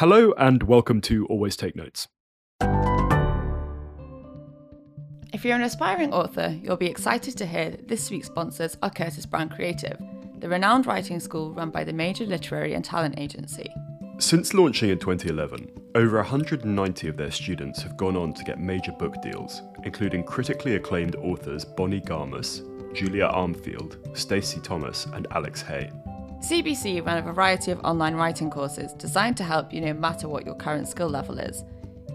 Hello and welcome to Always Take Notes. If you're an aspiring author, you'll be excited to hear that this week's sponsors are Curtis Brown Creative, the renowned writing school run by the major literary and talent agency. Since launching in 2011, over 190 of their students have gone on to get major book deals, including critically acclaimed authors Bonnie Garmus, Julia Armfield, Stacey Thomas, and Alex Hay. CBC run a variety of online writing courses designed to help you no matter what your current skill level is.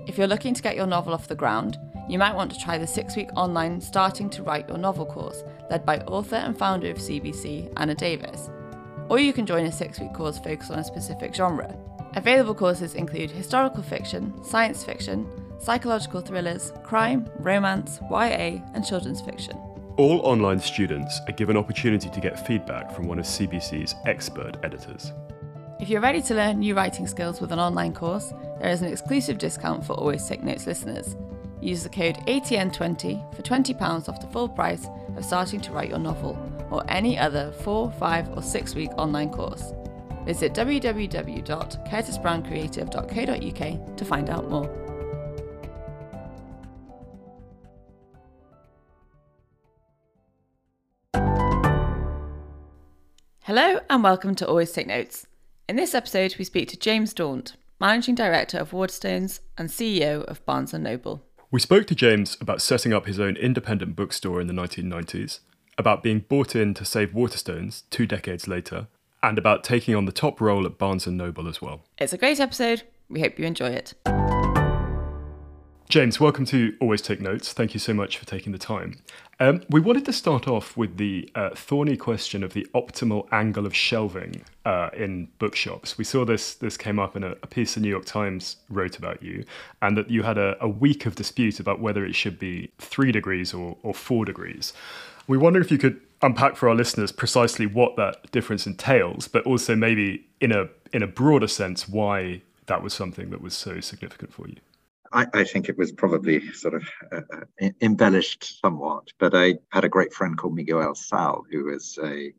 If you're looking to get your novel off the ground, you might want to try the six week online Starting to Write Your Novel course, led by author and founder of CBC, Anna Davis. Or you can join a six week course focused on a specific genre. Available courses include historical fiction, science fiction, psychological thrillers, crime, romance, YA, and children's fiction. All online students are given opportunity to get feedback from one of CBC's expert editors. If you're ready to learn new writing skills with an online course, there is an exclusive discount for Always Take Notes listeners. Use the code ATN20 for £20 off the full price of starting to write your novel or any other 4, 5, or 6 week online course. Visit www.curtisbrowncreative.co.uk to find out more. Hello and welcome to Always Take Notes. In this episode, we speak to James Daunt, Managing Director of Waterstones and CEO of Barnes & Noble. We spoke to James about setting up his own independent bookstore in the 1990s, about being bought in to save Waterstones two decades later, and about taking on the top role at Barnes & Noble as well. It's a great episode. We hope you enjoy it. James, welcome to Always Take Notes. Thank you so much for taking the time. Um, we wanted to start off with the uh, thorny question of the optimal angle of shelving uh, in bookshops. We saw this this came up in a, a, piece the New York Times wrote about you, and that you had a, a week of dispute about whether it should be three degrees or, or four degrees. We wonder if you could unpack for our listeners precisely what that difference entails, but also maybe in a in a broader sense why that was something that was so significant for you. I, I think it was probably sort of uh, uh embellished somewhat, but I had a great friend called Miguel Sal, who was a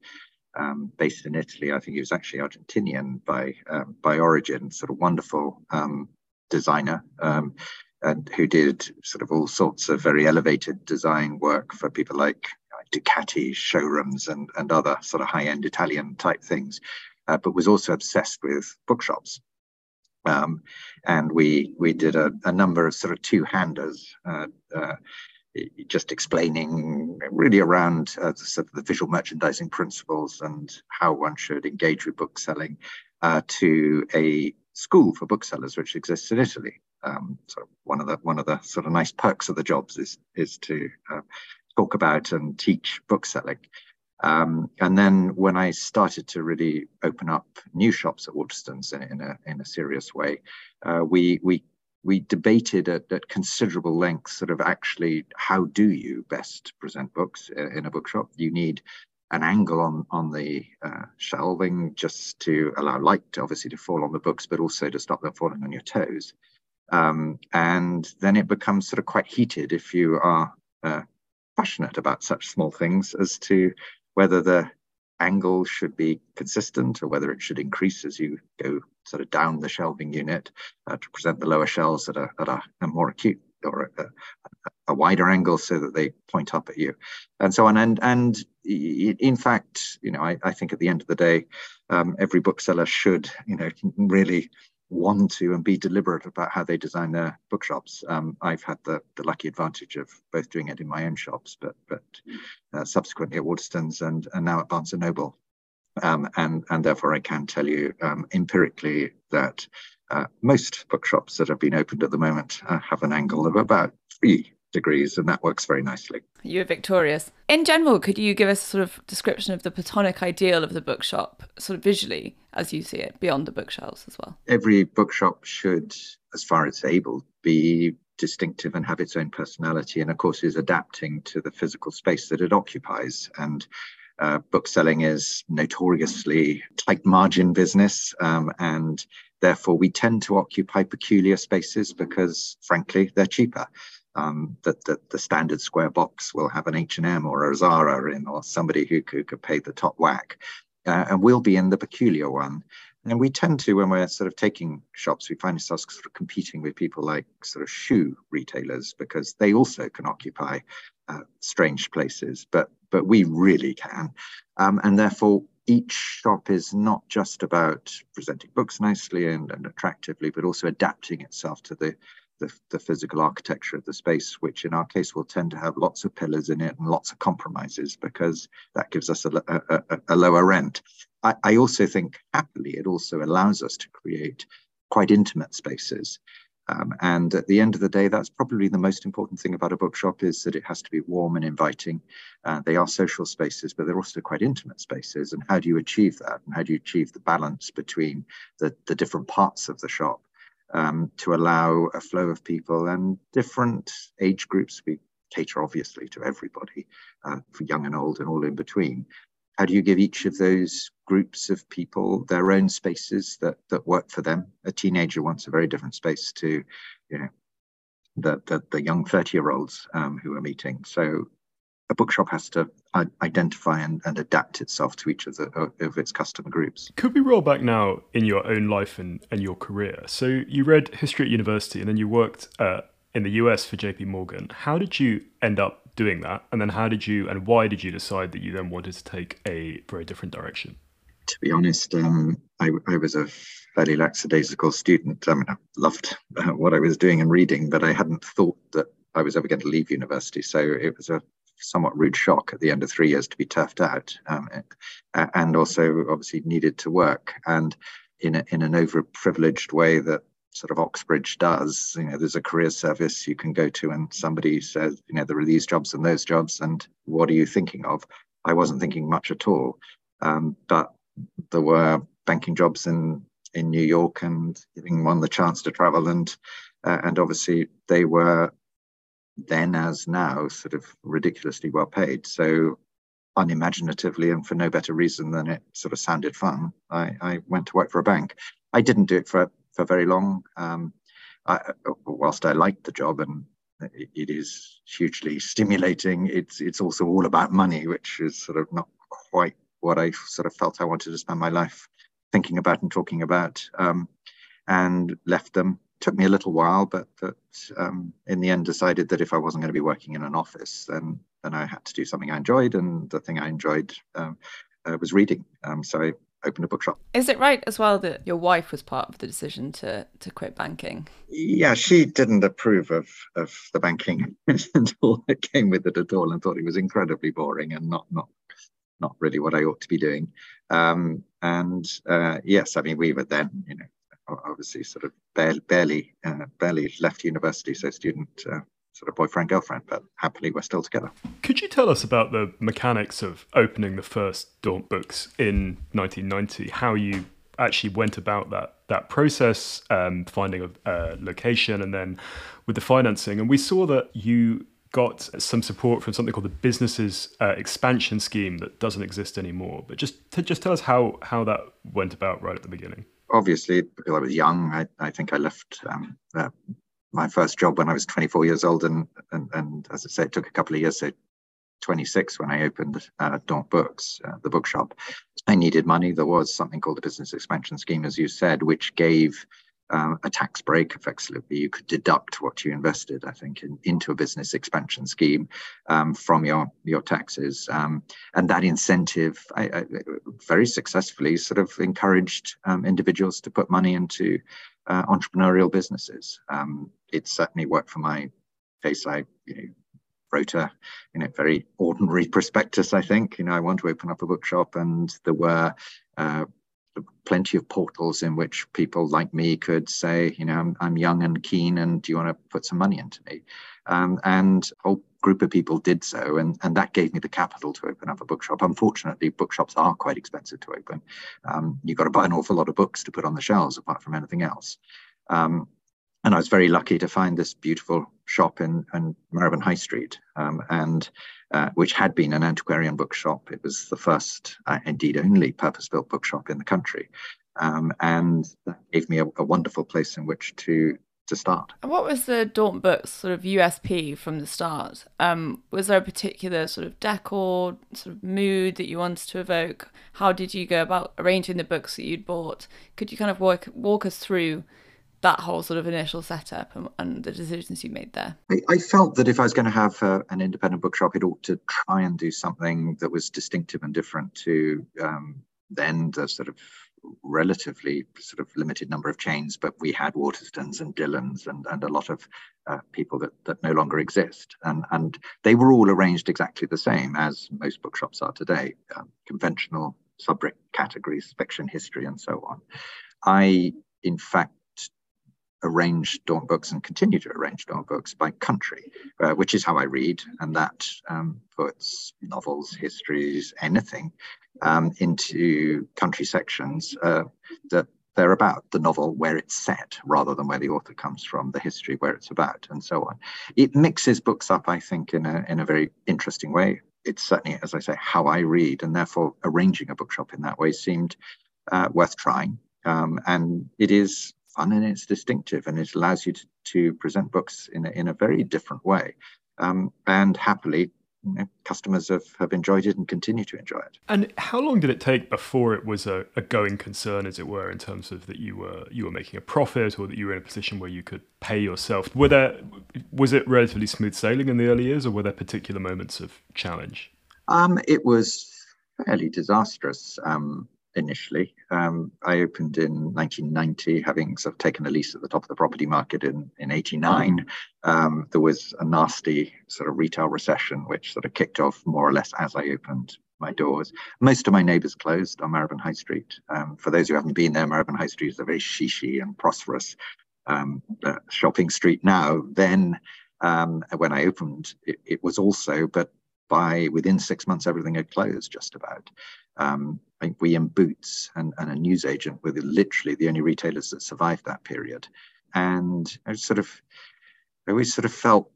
um, based in Italy. I think he was actually Argentinian by um, by origin, sort of wonderful um, designer, um, and who did sort of all sorts of very elevated design work for people like Ducati showrooms and, and other sort of high-end Italian type things, uh, but was also obsessed with bookshops. Um, and we we did a, a number of sort of two-handers, uh, uh, just explaining really around uh, the, sort of the visual merchandising principles and how one should engage with bookselling uh, to a school for booksellers, which exists in Italy. Um, so one of the one of the sort of nice perks of the jobs is is to uh, talk about and teach bookselling. Um, and then when I started to really open up new shops at Waterstones in, in a in a serious way, uh, we we we debated at, at, considerable length sort of actually how do you best present books in a bookshop? You need an angle on on the uh, shelving just to allow light to obviously to fall on the books but also to stop them falling on your toes. Um, and then it becomes sort of quite heated if you are uh, passionate about such small things as to whether the angle should be consistent or whether it should increase as you go sort of down the shelving unit uh, to present the lower shelves at a, at a, a more acute or a, a, wider angle so that they point up at you and so on. And and in fact you know i, I think at the end of the day um, every bookseller should you know really want to and be deliberate about how they design their bookshops. Um, I've had the, the lucky advantage of both doing it in my own shops, but but uh, subsequently at Waterstones and, and now at Barnes and Noble. Um, and and therefore I can tell you um, empirically that uh, most bookshops that have been opened at the moment uh, have an angle of about three degrees, and that works very nicely. You are victorious. In general, could you give us a sort of description of the Platonic ideal of the bookshop, sort of visually, as you see it, beyond the bookshelves as well? Every bookshop should, as far as able, be distinctive and have its own personality, and of course, is adapting to the physical space that it occupies. And uh, bookselling is notoriously tight margin business, um, and therefore we tend to occupy peculiar spaces because, frankly, they're cheaper um, that, that the standard square box will have an H&M or a Zara in or somebody who could, could pay the top whack. Uh, and we'll be in the peculiar one. and we tend to, when we're sort of taking shops, we find ourselves sort of competing with people like sort of shoe retailers because they also can occupy uh, strange places, but but we really can, um, and therefore each shop is not just about presenting books nicely and, and attractively, but also adapting itself to the, the, the physical architecture of the space, which in our case will tend to have lots of pillars in it and lots of compromises because that gives us a, a, a, a lower rent. I, I also think happily it also allows us to create quite intimate spaces. Um, and at the end of the day, that's probably the most important thing about a bookshop is that it has to be warm and inviting. Uh, they are social spaces, but they're also quite intimate spaces. And how do you achieve that? And how do you achieve the balance between the, the different parts of the shop um, to allow a flow of people and different age groups? We cater obviously to everybody, uh, for young and old and all in between how do you give each of those groups of people their own spaces that that work for them a teenager wants a very different space to you know the the, the young 30 year olds um, who are meeting so a bookshop has to identify and, and adapt itself to each of the of its customer groups. Could we roll back now in your own life and, and your career? So you read history at university and then you worked uh, in the US for JP Morgan. How did you end up doing that? And then how did you and why did you decide that you then wanted to take a very different direction? To be honest, um, I, I, was a fairly lackadaisical student. I mean, I loved uh, what I was doing and reading, but I hadn't thought that I was ever going to leave university. So it was a somewhat rude shock at the end of three years to be turfed out, um, and also obviously needed to work. And in a, in an overprivileged way that sort of Oxbridge does. You know, there's a career service you can go to, and somebody says, you know, there are these jobs and those jobs, and what are you thinking of? I wasn't thinking much at all, um, but there were banking jobs in in New York, and giving one the chance to travel, and uh, and obviously they were then as now sort of ridiculously well paid. So unimaginatively and for no better reason than it sort of sounded fun, I, I went to work for a bank. I didn't do it for for very long. Um, I, whilst I liked the job and it is hugely stimulating, it's it's also all about money, which is sort of not quite what I sort of felt I wanted to spend my life thinking about and talking about. Um, and left them. Took me a little while, but but um, in the end decided that if I wasn't going to be working in an office, then then I had to do something I enjoyed, and the thing I enjoyed um, uh, was reading. Um, so I opened a bookshop. Is it right as well that your wife was part of the decision to to quit banking? Yeah, she didn't approve of of the banking and all that came with it at all, and thought it was incredibly boring and not not not really what I ought to be doing. Um, and uh, yes, I mean we were then, you know, obviously sort of barely barely, uh, barely left university, so student uh, sort of boyfriend girlfriend, but happily we're still together. Could you tell us about the mechanics of opening the first Daunt books in 1990? How you actually went about that that process, um, finding a, a location, and then with the financing. And we saw that you got some support from something called the Businesses uh, Expansion Scheme that doesn't exist anymore. But just to, just tell us how how that went about right at the beginning. Obviously, because I was young, I, I think I left um, uh, my first job when I was 24 years old, and and, and as I say, it took a couple of years. So 26 when I opened uh, Daunt Books, uh, the bookshop. I needed money. There was something called the Business Expansion Scheme, as you said, which gave um, a tax break effectively. You could deduct what you invested, I think, in, into a business expansion scheme um, from your your taxes, um, and that incentive I, I, very successfully sort of encouraged um, individuals to put money into uh, entrepreneurial businesses. Um, it certainly worked for my case. I you know, wrote a you know very ordinary prospectus. I think you know I want to open up a bookshop, and there were. Uh, plenty of portals in which people like me could say, you know, I'm, I'm young and keen, and do you want to put some money into me? Um, and a whole group of people did so, and, and that gave me the capital to open up a bookshop. Unfortunately, bookshops are quite expensive to open. Um, you've got to buy an awful lot of books to put on the shelves, apart from anything else. Um, and I was very lucky to find this beautiful shop in, in Marylebone High Street, um, and uh, which had been an antiquarian bookshop. It was the first, uh, indeed only, purpose-built bookshop in the country, um, and that gave me a, a, wonderful place in which to to start. And what was the Daunt Books sort of USP from the start? Um, was there a particular sort of decor, sort of mood that you wanted to evoke? How did you go about arranging the books that you'd bought? Could you kind of walk walk us through that whole sort of initial setup and, and the decisions you made there? I, I, felt that if I was going to have uh, an independent bookshop, it ought to try and do something that was distinctive and different to um, then the sort of relatively sort of limited number of chains, but we had Waterstones and Dillons and, and a lot of uh, people that, that no longer exist. And, and they were all arranged exactly the same as most bookshops are today, um, conventional subject categories, fiction, history, and so on. I, in fact, arrange Daunt books and continue to arrange Daunt books by country, uh, which is how I read, and that um, puts novels, histories, anything um, into country sections uh, that they're about the novel where it's set rather than where the author comes from, the history where it's about, and so on. It mixes books up, I think, in a in a very interesting way. It's certainly, as I say, how I read, and therefore arranging a bookshop in that way seemed uh, worth trying. Um, and it is fun and it's distinctive, and it allows you to, to present books in a, in a very different way. Um, and happily, you know, customers have, have enjoyed it and continue to enjoy it. And how long did it take before it was a, a going concern, as it were, in terms of that you were you were making a profit or that you were in a position where you could pay yourself? Were there was it relatively smooth sailing in the early years, or were there particular moments of challenge? Um, it was fairly disastrous. Um, initially. Um, I opened in 1990, having sort of taken a lease at the top of the property market in, in 89. Um, there was a nasty sort of retail recession, which sort of kicked off more or less as I opened my doors. Most of my neighbours closed on Marylebone High Street. Um, for those who haven't been there, Marylebone High Street is a very shishy and prosperous um, uh, shopping street now. Then, um, when I opened, it, it was also, but by within six months, everything had closed just about. Um, I think we in Boots and, and a newsagent were the, literally the only retailers that survived that period. And I sort of, I always sort of felt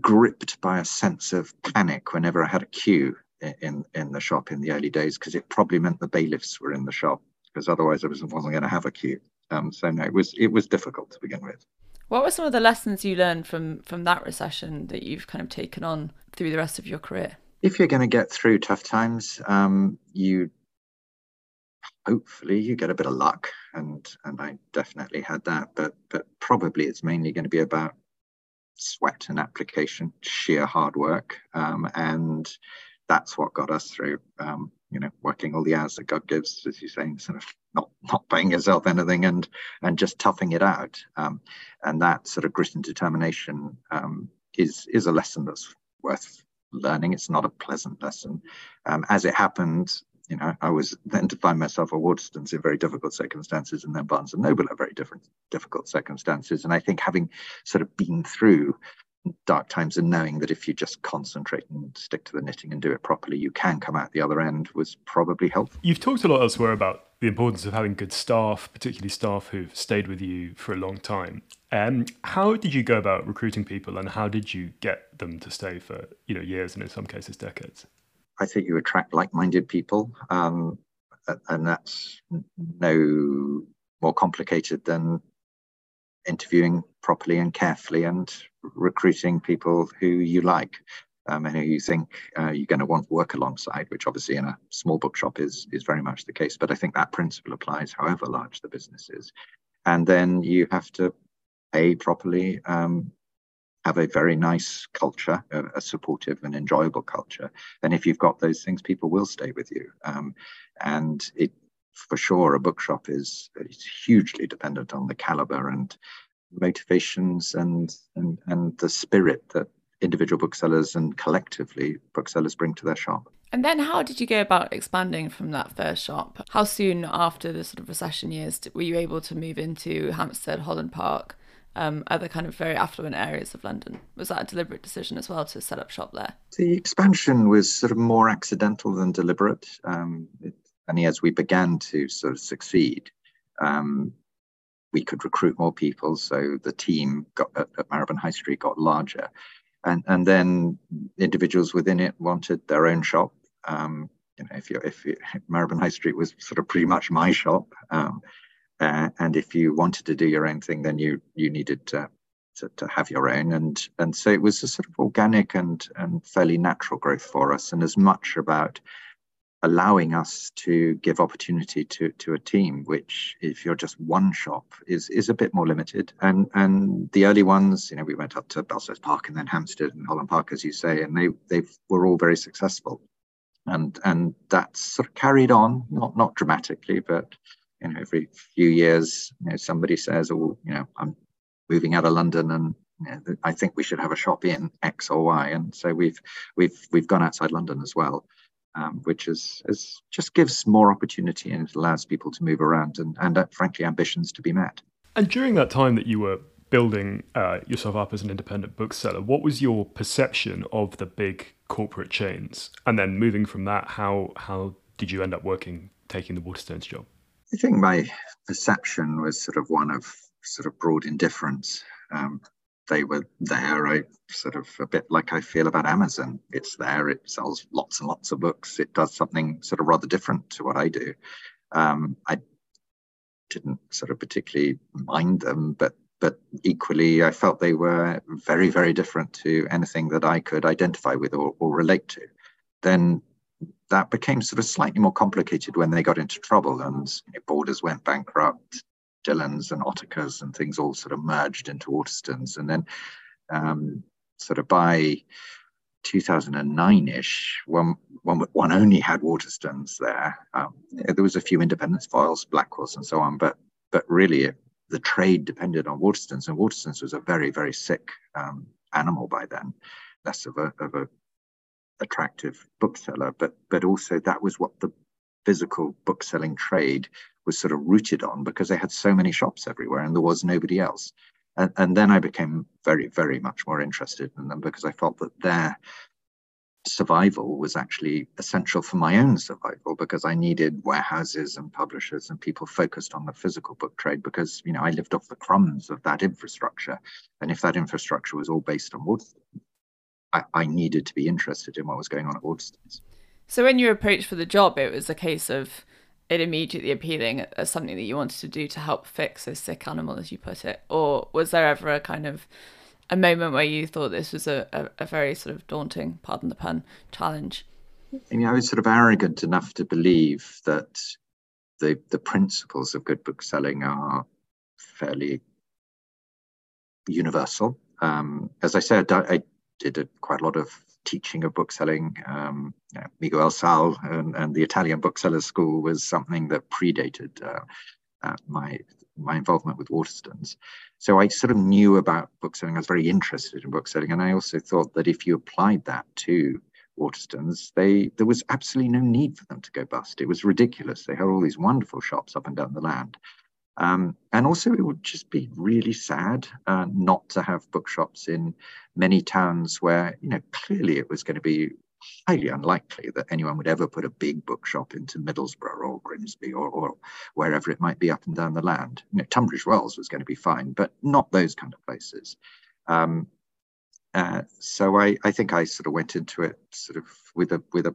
gripped by a sense of panic whenever I had a queue in in the shop in the early days because it probably meant the bailiffs were in the shop because otherwise I wasn't, wasn't going to have a queue. Um, so no, it was it was difficult to begin with. What were some of the lessons you learned from from that recession that you've kind of taken on through the rest of your career? If you're going to get through tough times, um, you hopefully you get a bit of luck, and and I definitely had that. But but probably it's mainly going to be about sweat and application, sheer hard work, um, and that's what got us through. Um, you know, working all the hours that God gives, as you say, sort of not not paying yourself anything and and just toughing it out. Um, and that sort of grit and determination um, is is a lesson that's worth learning. It's not a pleasant lesson. Um, as it happened, you know, I was then to find myself at Waterstones in very difficult circumstances, and then Barnes and Noble at very different difficult circumstances. And I think having sort of been through dark times and knowing that if you just concentrate and stick to the knitting and do it properly, you can come out the other end was probably helpful. You've talked a lot elsewhere about the importance of having good staff, particularly staff who've stayed with you for a long time. Um, how did you go about recruiting people, and how did you get them to stay for you know years and in some cases decades? I think you attract like-minded people, um, and that's no more complicated than interviewing properly and carefully and recruiting people who you like um, and who you think uh, you're going to want to work alongside, which obviously in a small bookshop is is very much the case. But I think that principle applies however large the business is. And then you have to pay properly, um, have a very nice culture, a, a, supportive and enjoyable culture. And if you've got those things, people will stay with you. Um, and it, for sure, a bookshop is, is hugely dependent on the caliber and motivations and, and, and the spirit that individual booksellers and collectively booksellers bring to their shop. And then, how did you go about expanding from that first shop? How soon after the sort of recession years were you able to move into Hampstead, Holland Park, um, other kind of very affluent areas of London? Was that a deliberate decision as well to set up shop there? The expansion was sort of more accidental than deliberate. Um, it, and as we began to sort of succeed, um, we could recruit more people. So the team got, at, at High Street got larger. And, and then individuals within it wanted their own shop um, you know, if you if you, High Street was sort of pretty much my shop, um, Uh, and if you wanted to do your own thing, then you you needed to, to, to, have your own. And and so it was a sort of organic and and fairly natural growth for us, and as much about allowing us to give opportunity to to a team, which if you're just one shop is is a bit more limited. And and the early ones, you know, we went up to Belsize Park and then Hampstead and Holland Park, as you say, and they they were all very successful. And and that's sort of carried on, not not dramatically, but you know, every few years, you know, somebody says, "Oh, you know, I'm moving out of London, and you know, I think we should have a shop in X or Y." And so we've we've we've gone outside London as well, um, which is, is just gives more opportunity and it allows people to move around and and uh, frankly ambitions to be met. And during that time that you were building uh, yourself up as an independent bookseller, what was your perception of the big corporate chains? And then moving from that, how how did you end up working taking the Waterstones job? I think my perception was sort of one of sort of broad indifference. Um, they were there. I sort of a bit like I feel about Amazon. It's there. It sells lots and lots of books. It does something sort of rather different to what I do. Um, I didn't sort of particularly mind them, but but equally, I felt they were very very different to anything that I could identify with or, or relate to. Then that became sort of slightly more complicated when they got into trouble and you know, Borders went bankrupt, Dillons and Ottakar's and things all sort of merged into Waterstones. And then um, sort of by 2009-ish, when, when one only had Waterstones there, um, there was a few independence Foyles, Blackwell's and so on, but but really it, the trade depended on Waterstones, and Waterstones was a very, very sick um, animal by then, less of a, of a attractive bookseller, but but also that was what the physical bookselling trade was sort of rooted on because they had so many shops everywhere and there was nobody else. And, and then I became very, very much more interested in them because I felt that their survival was actually essential for my own survival because I needed warehouses and publishers and people focused on the physical book trade because you know I lived off the crumbs of that infrastructure. And if that infrastructure was all based on wood, I, I needed to be interested in what was going on at Waterstones. So when you approached for the job, it was a case of it immediately appealing as something that you wanted to do to help fix a sick animal, as you put it, or was there ever a kind of a moment where you thought this was a, a, a very sort of daunting, pardon the pun, challenge? I mean, I was sort of arrogant enough to believe that the the principles of good book selling are fairly universal. Um, as I said, I, I did a, quite a lot of teaching of bookselling. Um, know, Miguel Sal and, and, the Italian Booksellers School was something that predated uh, uh, my my involvement with Waterstones. So I sort of knew about bookselling. I was very interested in bookselling, and I also thought that if you applied that to Waterstones, they there was absolutely no need for them to go bust. It was ridiculous. They had all these wonderful shops up and down the land. Um, and also, it would just be really sad uh, not to have bookshops in many towns where, you know, clearly it was going to be highly unlikely that anyone would ever put a big bookshop into Middlesbrough or Grimsby or, or wherever it might be up and down the land. You know, Tunbridge Wells was going to be fine, but not those kind of places. Um, uh, so I, I think I sort of went into it sort of with a with a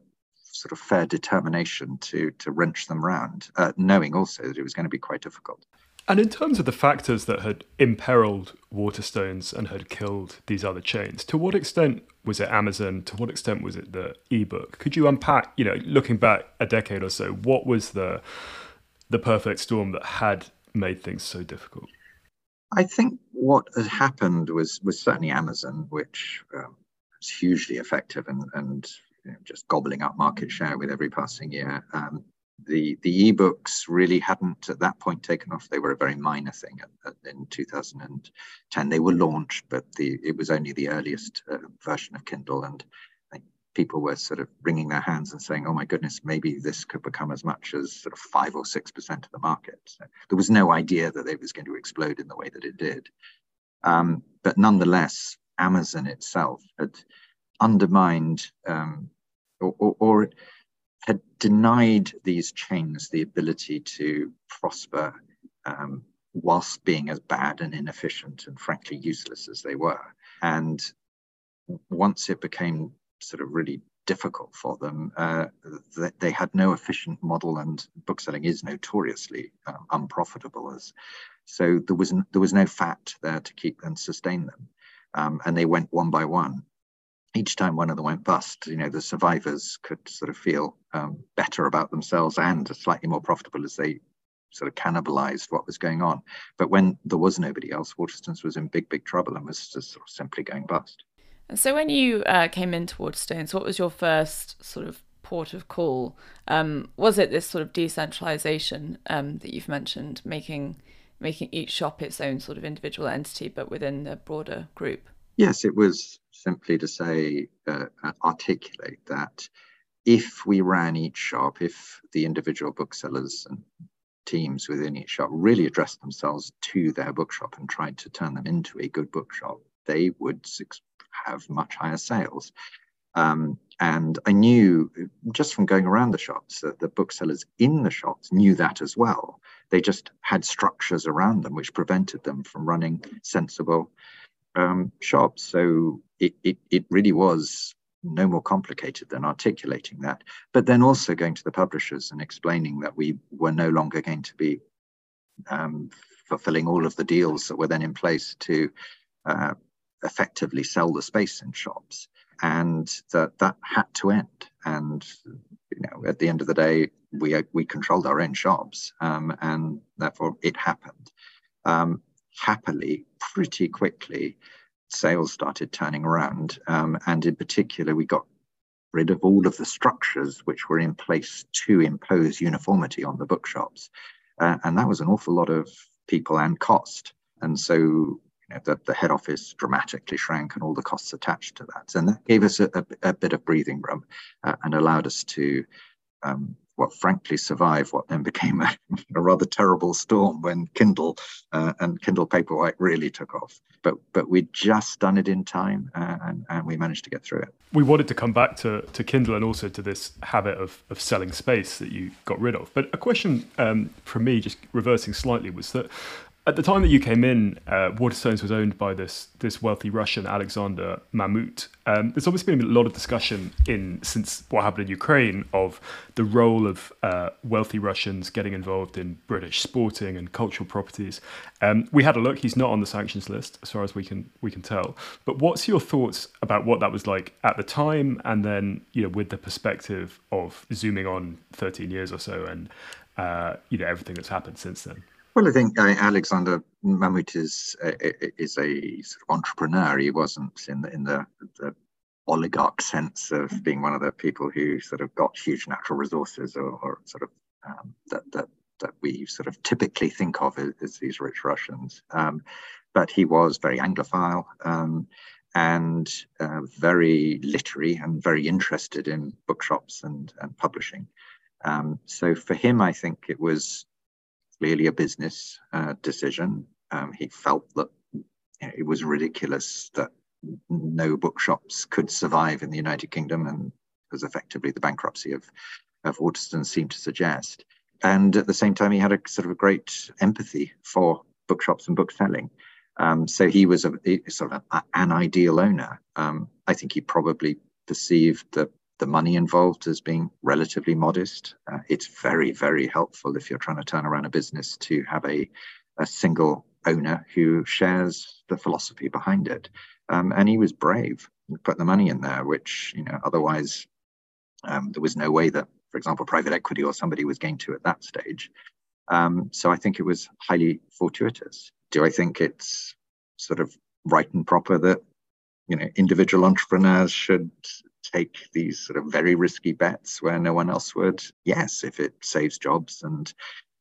sort of fair determination to to wrench them round, uh, knowing also that it was going to be quite difficult. And in terms of the factors that had imperiled Waterstones and had killed these other chains, to what extent was it Amazon? To what extent was it the ebook? Could you unpack, you know, looking back a decade or so, what was the the perfect storm that had made things so difficult? I think what had happened was was certainly Amazon, which um, was hugely effective and and you know, just gobbling up market share with every passing year. Um, the the ebooks really hadn't at that point taken off. They were a very minor thing at, at, in 2010. They were launched, but the it was only the earliest uh, version of Kindle, and people were sort of wringing their hands and saying, "Oh my goodness, maybe this could become as much as sort of five or six percent of the market." So there was no idea that it was going to explode in the way that it did. Um, but nonetheless, Amazon itself had undermined um, or, or, or had denied these chains the ability to prosper um, whilst being as bad and inefficient and frankly useless as they were. And once it became sort of really difficult for them. Uh, they, they, had no efficient model, and bookselling is notoriously um, unprofitable. As so, there was there was no fat there to keep and sustain them, um, and they went one by one. Each time one of them went bust, you know, the survivors could sort of feel um, better about themselves and slightly more profitable as they sort of cannibalized what was going on. But when there was nobody else, Waterstones was in big, big trouble and was just sort of simply going bust. And so when you uh, came into Waterstones, what was your first sort of port of call? Um, was it this sort of decentralization um, that you've mentioned, making making each shop its own sort of individual entity, but within the broader group? Yes, it was simply to say, uh, articulate that if we ran each shop, if the individual booksellers and teams within each shop really addressed themselves to their bookshop and tried to turn them into a good bookshop, they would have much higher sales. Um, and I knew just from going around the shops that the booksellers in the shops knew that as well. They just had structures around them which prevented them from running sensible um, shops. So it, it, it really was no more complicated than articulating that, but then also going to the publishers and explaining that we were no longer going to be um, fulfilling all of the deals that were then in place to uh, effectively sell the space in shops. And that that had to end. And you know at the end of the day we we controlled our own shops um, and therefore it happened. Um, happily pretty quickly sales started turning around. Um, and in particular we got rid of all of the structures which were in place to impose uniformity on the bookshops. Uh, and that was an awful lot of people and cost. And so the, the head office dramatically shrank and all the costs attached to that. And that gave us a, a, a bit of breathing room uh, and allowed us to, um, well, frankly, survived what then became a, a rather terrible storm when Kindle uh, and Kindle Paperwhite really took off. But but we'd just done it in time uh, and, and we managed to get through it. We wanted to come back to, to Kindle and also to this habit of, of selling space that you got rid of. But a question um, from me, just reversing slightly, was that at the time that you came in, uh, Waterstones was owned by this this wealthy Russian Alexander Mamut. Um, there's obviously been a lot of discussion in since what happened in Ukraine of the role of uh, wealthy Russians getting involved in British sporting and cultural properties. Um, we had a look; he's not on the sanctions list, as far as we can we can tell. But what's your thoughts about what that was like at the time, and then you know with the perspective of zooming on 13 years or so, and uh, you know everything that's happened since then? Well, I think uh, Alexander Mamut is uh, is a sort of entrepreneur. He wasn't in the in the, the oligarch sense of mm. being one of the people who sort of got huge natural resources or, or sort of um, that that that we sort of typically think of as, as these rich Russians. Um, but he was very Anglophile um, and uh, very literary and very interested in bookshops and, and publishing. Um, so for him, I think it was clearly a business uh, decision. Um, he felt that it was ridiculous that no bookshops could survive in the United Kingdom, and as effectively the bankruptcy of of Waterstone seemed to suggest. And at the same time, he had a sort of a great empathy for bookshops and bookselling. Um, so he was a, a sort of a, an ideal owner. Um, I think he probably perceived that the money involved as being relatively modest. Uh, it's very, very helpful if you're trying to turn around a business to have a, a single owner who shares the philosophy behind it. Um, and he was brave, and put the money in there, which, you know, otherwise um, there was no way that, for example, private equity or somebody was going to at that stage. Um, so I think it was highly fortuitous. Do I think it's sort of right and proper that you know individual entrepreneurs should take these sort of very risky bets where no one else would? Yes, if it saves jobs and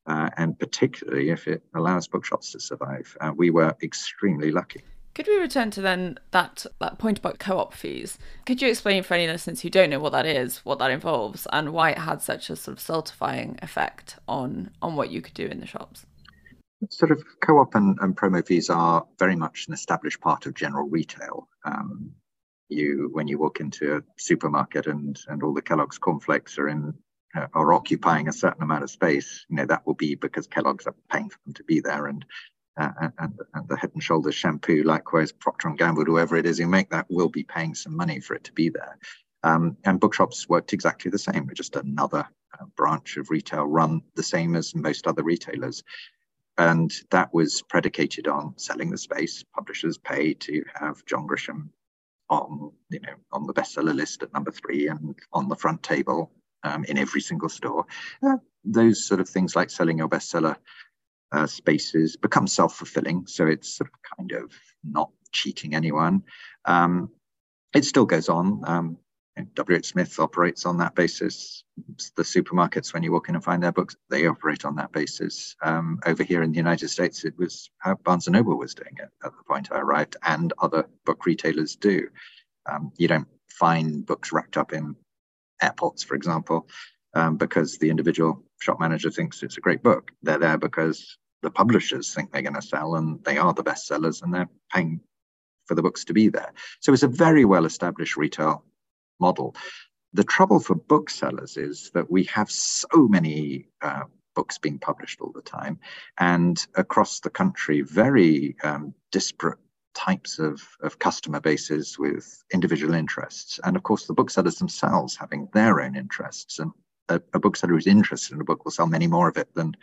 uh, and particularly if it allows bookshops to survive. Uh, we were extremely lucky. Could we return to then that, that point about co-op fees? Could you explain for any listeners who don't know what that is, what that involves, and why it had such a sort of stultifying effect on on what you could do in the shops? Sort of co-op and, and promo fees are very much an established part of general retail. Um, you when you walk into a supermarket and and all the Kellogg's cornflakes are in uh, are occupying a certain amount of space, you know that will be because Kellogg's are paying for them to be there, and uh, and, and the Head and Shoulders shampoo, likewise Procter and Gamble, whoever it is who make that, will be paying some money for it to be there. Um, and bookshops worked exactly the same. just another uh, branch of retail run the same as most other retailers. And that was predicated on selling the space. Publishers pay to have John Grisham on, you know, on the bestseller list at number three and on the front table um, in every single store. Uh, those sort of things like selling your bestseller uh, spaces become self-fulfilling. So it's sort of kind of not cheating anyone. Um, it still goes on. Um, WH Smith operates on that basis. The supermarkets, when you walk in and find their books, they operate on that basis. Um, over here in the United States, it was how Barnes and Noble was doing it at the point I arrived, and other book retailers do. Um, you don't find books wrapped up in airports, for example, um, because the individual shop manager thinks it's a great book. They're there because the publishers think they're going to sell, and they are the best sellers, and they're paying for the books to be there. So it's a very well established retail model. The trouble for booksellers is that we have so many uh, books being published all the time, and across the country, very um, disparate types of, of customer bases with individual interests. And of course, the booksellers themselves having their own interests. And a, a bookseller who's interested in a book will sell many more of it than,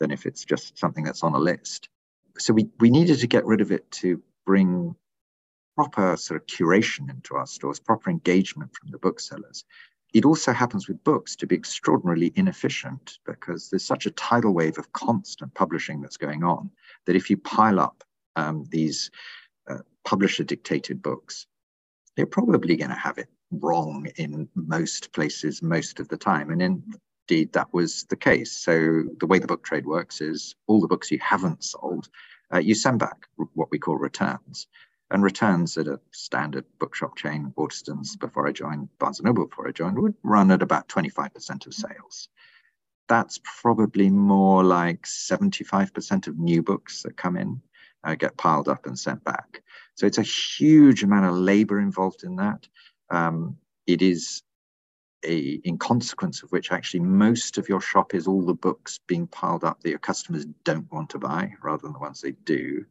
than if it's just something that's on a list. So we, we needed to get rid of it to bring proper sort of curation into our stores, proper engagement from the booksellers. It also happens with books to be extraordinarily inefficient because there's such a tidal wave of constant publishing that's going on that if you pile up um, these uh, publisher dictated books, they're probably going to have it wrong in most places most of the time. And indeed, that was the case. So the way the book trade works is all the books you haven't sold, uh, you send back what we call returns and returns at a standard bookshop chain, Waterstones, before I joined, Barnes & Noble before I joined, would run at about 25% of sales. That's probably more like 75% of new books that come in uh, get piled up and sent back. So it's a huge amount of labor involved in that. Um, it is a, in consequence of which actually most of your shop is all the books being piled up that your customers don't want to buy rather than the ones they do.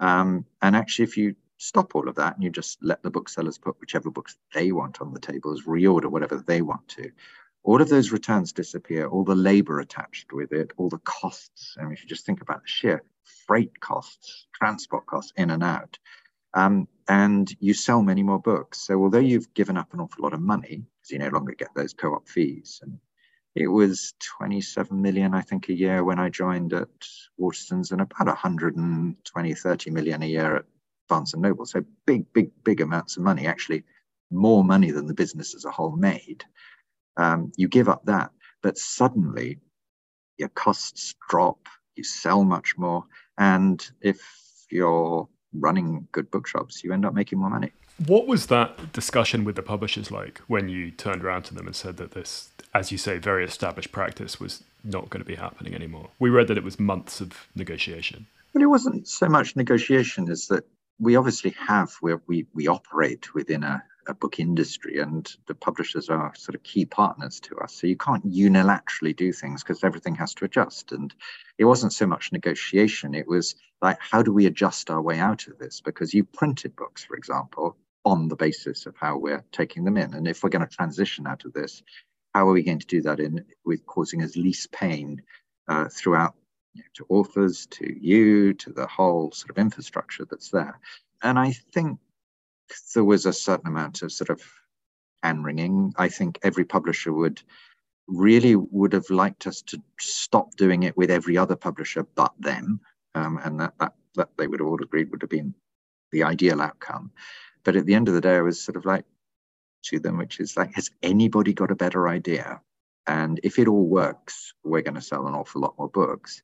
Um, and actually, if you stop all of that and you just let the booksellers put whichever books they want on the tables, reorder whatever they want to. All of those returns disappear, all the labor attached with it, all the costs. I mean, if you just think about the sheer freight costs, transport costs in and out, um, and you sell many more books. So although you've given up an awful lot of money, because you no longer get those co-op fees, and it was 27 million, I think, a year when I joined at Waterstones, and about 120, 30 million a year at Barnes and Noble. So big, big, big amounts of money, actually more money than the business as a whole made. Um, you give up that, but suddenly your costs drop, you sell much more. And if you're running good bookshops, you end up making more money. What was that discussion with the publishers like when you turned around to them and said that this, as you say, very established practice was not going to be happening anymore? We read that it was months of negotiation. Well, it wasn't so much negotiation as that we obviously have where we, we operate within a, a book industry and the publishers are sort of key partners to us. So you can't unilaterally do things because everything has to adjust. And it wasn't so much negotiation, it was like, how do we adjust our way out of this? Because you printed books, for example, on the basis of how we're taking them in. And if we're going to transition out of this, how are we going to do that in with causing as least pain uh, throughout you know, to authors, to you, to the whole sort of infrastructure that's there. And I think there was a certain amount of sort of hand wringing. I think every publisher would really would have liked us to stop doing it with every other publisher but them. Um, and that, that, that they would have all agreed would have been the ideal outcome. But at the end of the day, I was sort of like to them, which is like, has anybody got a better idea? And if it all works, we're going to sell an awful lot more books.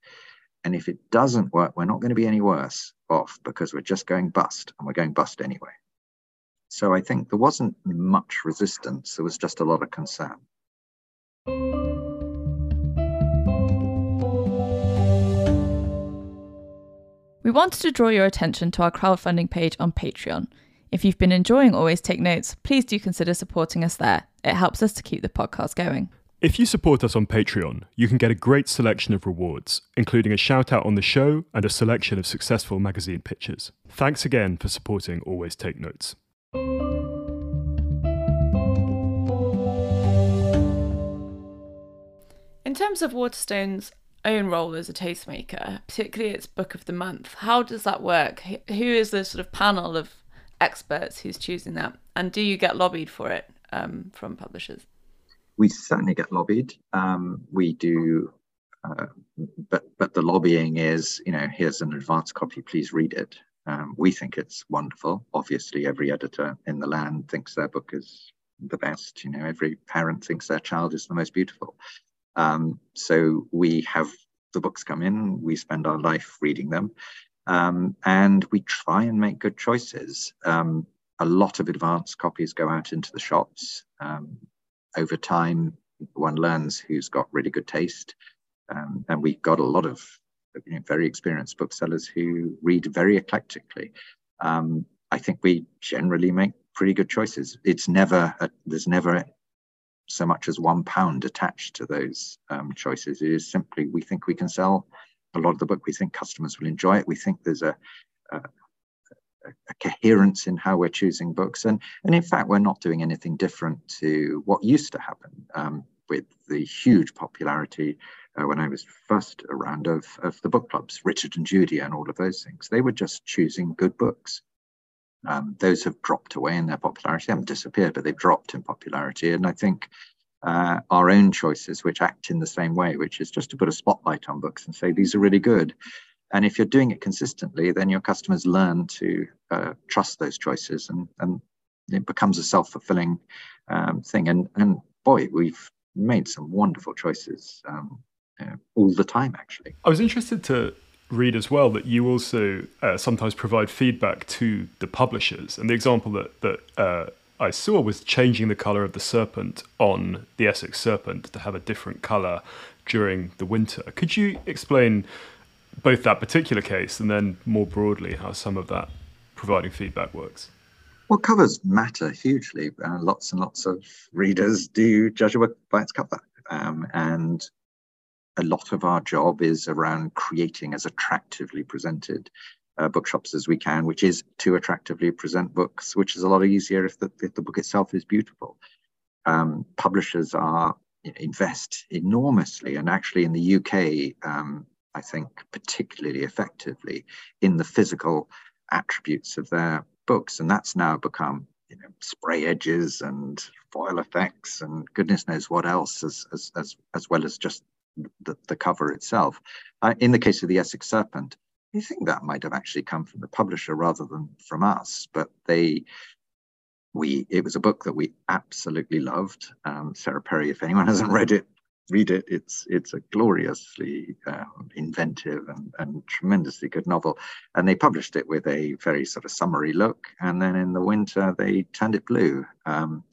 And if it doesn't work, we're not going to be any worse off because we're just going bust and we're going bust anyway. So I think there wasn't much resistance, there was just a lot of concern. We wanted to draw your attention to our crowdfunding page on Patreon. If you've been enjoying Always Take Notes, please do consider supporting us there. It helps us to keep the podcast going. If you support us on Patreon, you can get a great selection of rewards, including a shout out on the show and a selection of successful magazine pitches. Thanks again for supporting Always Take Notes. In terms of Waterstone's own role as a tastemaker, particularly its book of the month, how does that work? Who is the sort of panel of experts who's choosing that? And do you get lobbied for it um, from publishers? We certainly get lobbied. Um, we do, uh, but but the lobbying is, you know, here's an advance copy, please read it. Um, we think it's wonderful. Obviously, every editor in the land thinks their book is the best. You know, every parent thinks their child is the most beautiful. Um, so we have the books come in, we spend our life reading them, um, and we try and make good choices. Um, a lot of advanced copies go out into the shops. Um, over time, one learns who's got really good taste. Um, and we've got a lot of you know, very experienced booksellers who read very eclectically. Um, I think we generally make pretty good choices. It's never a, there's never so much as one pound attached to those um, choices. It is simply we think we can sell a lot of the book. We think customers will enjoy it. We think there's a, a, a coherence in how we're choosing books, and and in fact, we're not doing anything different to what used to happen um, with the huge popularity uh, when I was first around of, of the book clubs, Richard and Judy, and all of those things. They were just choosing good books. Um, those have dropped away in their popularity, they haven't disappeared, but they've dropped in popularity. And I think uh, our own choices, which act in the same way, which is just to put a spotlight on books and say, these are really good. And if you're doing it consistently, then your customers learn to uh, trust those choices and, and it becomes a self fulfilling um, thing. And, and boy, we've made some wonderful choices um, uh, all the time, actually. I was interested to read as well that you also uh, sometimes provide feedback to the publishers. And the example that that uh, I saw was changing the color of the serpent on the Essex Serpent to have a different color during the winter. Could you explain both that particular case and then more broadly how some of that providing feedback works? Well, covers matter hugely. Uh, lots and lots of readers do judge a book by its cover. Um, and a lot of our job is around creating as attractively presented uh, bookshops as we can, which is to attractively present books, which is a lot easier if the, if the book itself is beautiful. Um, publishers are invest enormously, and actually in the UK, um, I think particularly effectively in the physical attributes of their books, and that's now become you know, spray edges and foil effects and goodness knows what else, as as as, as well as just the, the cover itself. Uh, in the case of the Essex Serpent, I think that might have actually come from the publisher rather than from us, but they we it was a book that we absolutely loved. Um, Sarah Perry, if anyone hasn't read it, read it. It's it's a gloriously uh, inventive and, and tremendously good novel. And they published it with a very sort of summery look, and then in the winter they turned it blue. Um,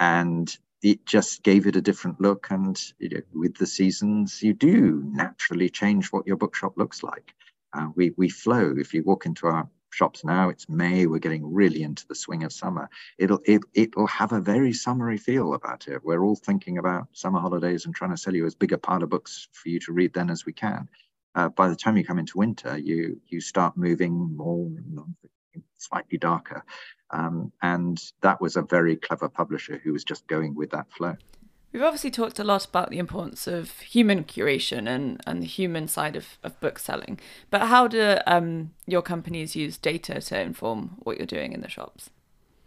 and it just gave it a different look. And you know, with the seasons, you do naturally change what your bookshop looks like. Uh, we we flow. If you walk into our shops now, it's May. We're getting really into the swing of summer. It'll it it'll have a very summery feel about it. We're all thinking about summer holidays and trying to sell you as big a pile of books for you to read then as we can. Uh, by the time you come into winter, you you start moving more slightly darker. Um, and that was a very clever publisher who was just going with that flow. We've obviously talked a lot about the importance of human curation and, and the human side of, of book selling. But how do um, your companies use data to inform what you're doing in the shops?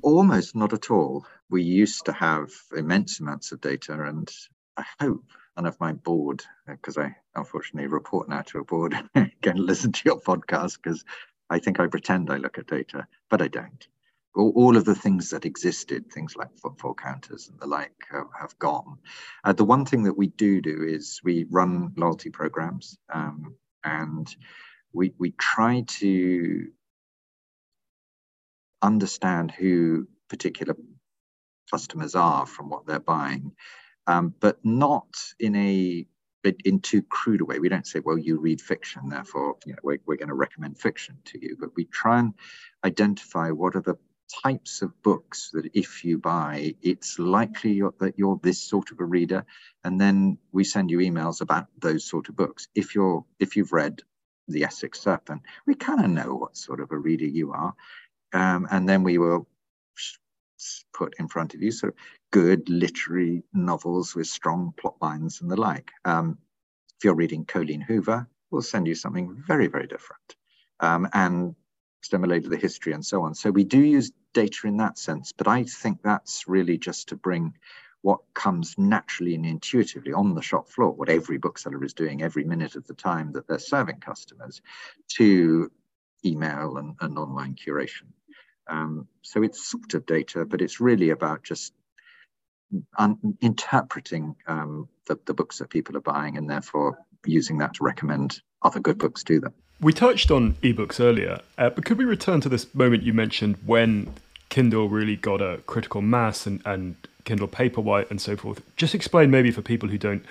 Almost not at all. We used to have immense amounts of data, and I hope none of my board, because I unfortunately report now to a board, can listen to your podcast because I think I pretend I look at data, but I don't. All, all of the things that existed, things like footfall counters and the like, have, have gone. Uh, the one thing that we do do is we run loyalty programs, um, and we we try to understand who particular customers are from what they're buying, um, but not in a in too crude a way. We don't say, well, you read fiction, therefore, you know, we're, we're going to recommend fiction to you. But we try and identify what are the types of books that if you buy, it's likely you're, that you're this sort of a reader. And then we send you emails about those sort of books. If you're if you've read The Essex Serpent, we kind of know what sort of a reader you are. Um, and then we will put in front of you sort of good literary novels with strong plot lines and the like. Um, if you're reading Colleen Hoover, we'll send you something very, very different. Um, and stimulated the history and so on. So we do use data in that sense, but I think that's really just to bring what comes naturally and intuitively on the shop floor, what every bookseller is doing every minute of the time that they're serving customers, to email and, and online curation. Um, so it's sort of data, but it's really about just un- interpreting um, the, the books that people are buying and therefore using that to recommend other good books to them. We touched on ebooks earlier, uh, but could we return to this moment you mentioned when Kindle really got a critical mass and, and Kindle Paperwhite and so forth? Just explain maybe for people who don't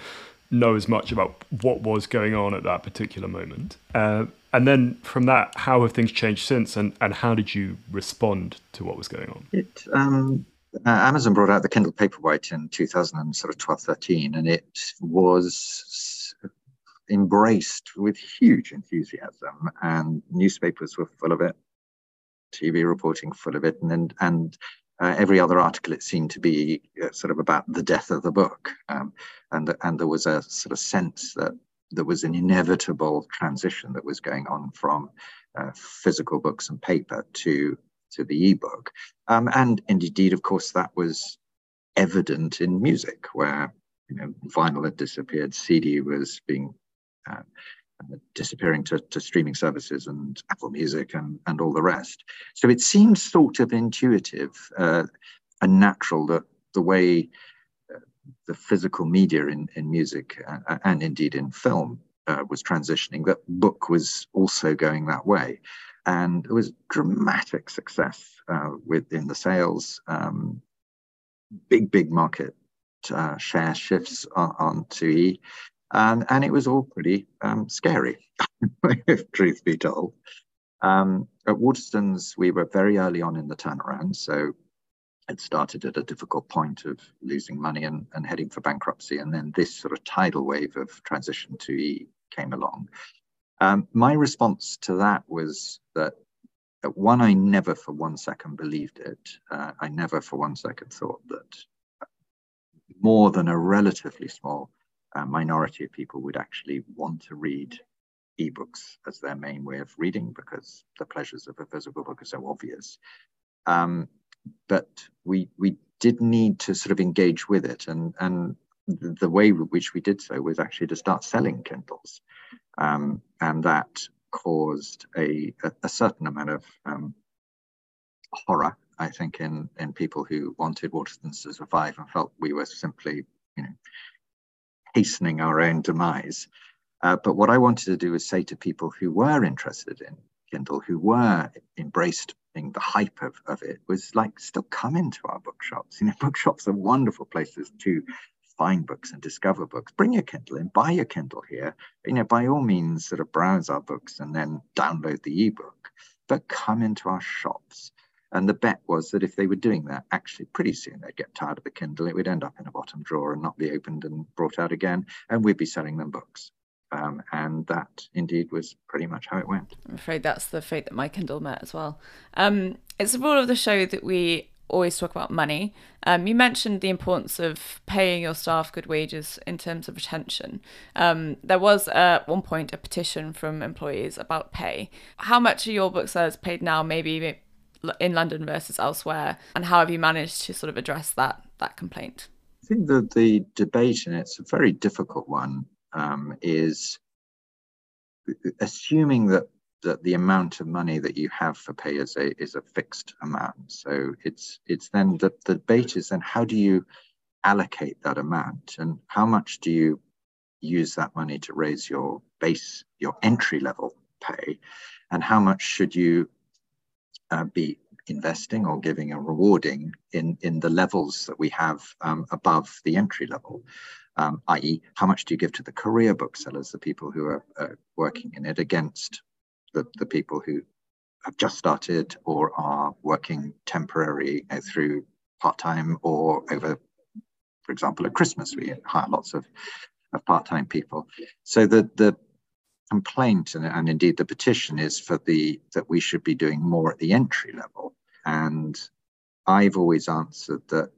know as much about what was going on at that particular moment. Uh, and then from that, how have things changed since, and, and how did you respond to what was going on? It um, uh, Amazon brought out the Kindle Paperwhite in 2012, 13, and it was embraced with huge enthusiasm, and newspapers were full of it, TV reporting full of it, and and, and uh, every other article it seemed to be uh, sort of about the death of the book, um, and and there was a sort of sense that there was an inevitable transition that was going on from uh, physical books and paper to to the ebook, um, and indeed, of course, that was evident in music, where you know vinyl had disappeared, CD was being uh, disappearing to, to, streaming services and Apple Music and, and all the rest. So it seems sort of intuitive uh, and natural that the way uh, the physical media in, in music uh, and indeed in film uh, was transitioning, that book was also going that way. And it was dramatic success uh, within the sales, um, big, big market uh, share shifts on, onto E and and it was all pretty um, scary, if truth be told. Um, at Waterstones, we were very early on in the turnaround, so it started at a difficult point of losing money and, and heading for bankruptcy, and then this sort of tidal wave of transition to E came along. Um, my response to that was that one, I never for one second believed it. Uh, I never for one second thought that more than a relatively small a minority of people would actually want to read ebooks as their main way of reading because the pleasures of a physical book are so obvious. Um, but we we did need to sort of engage with it, and and the way which we did so was actually to start selling Kindles, um, and that caused a, a, a certain amount of um, horror, I think, in in people who wanted Waterstones to survive and felt we were simply, you know, hastening our own demise. Uh, but what I wanted to do is say to people who were interested in Kindle, who were embraced in the hype of, of it, was like still come into our bookshops. You know, bookshops are wonderful places to find books and discover books. Bring your Kindle in, buy your Kindle here. You know, by all means, sort of browse our books and then download the ebook. But come into our shops. And the bet was that if they were doing that, actually pretty soon they'd get tired of the Kindle. It would end up in a bottom drawer and not be opened and brought out again, and we'd be selling them books. Um, and that indeed was pretty much how it went. I'm afraid that's the fate that my Kindle met as well. Um, it's a rule of the show that we always talk about money. Um, you mentioned the importance of paying your staff good wages in terms of retention. Um, there was at one point a petition from employees about pay. How much are your book booksellers paid now? Maybe in London versus elsewhere, and how have you managed to sort of address that that complaint? I think that the debate, and it's a very difficult one, um, is assuming that that the amount of money that you have for pay is a is a fixed amount. So it's it's then the, the debate is then how do you allocate that amount and how much do you use that money to raise your base your entry level pay and how much should you uh, be investing or giving and rewarding in, in the levels that we have um, above the entry level, um, i.e., how much do you give to the career booksellers, the people who are uh, working in it, against the, the people who have just started or are working temporary you know, through part time or over, for example, at Christmas, we hire lots of, of part time people. So the, the complaint and, and, indeed the petition is for the that we should be doing more at the entry level and i've always answered that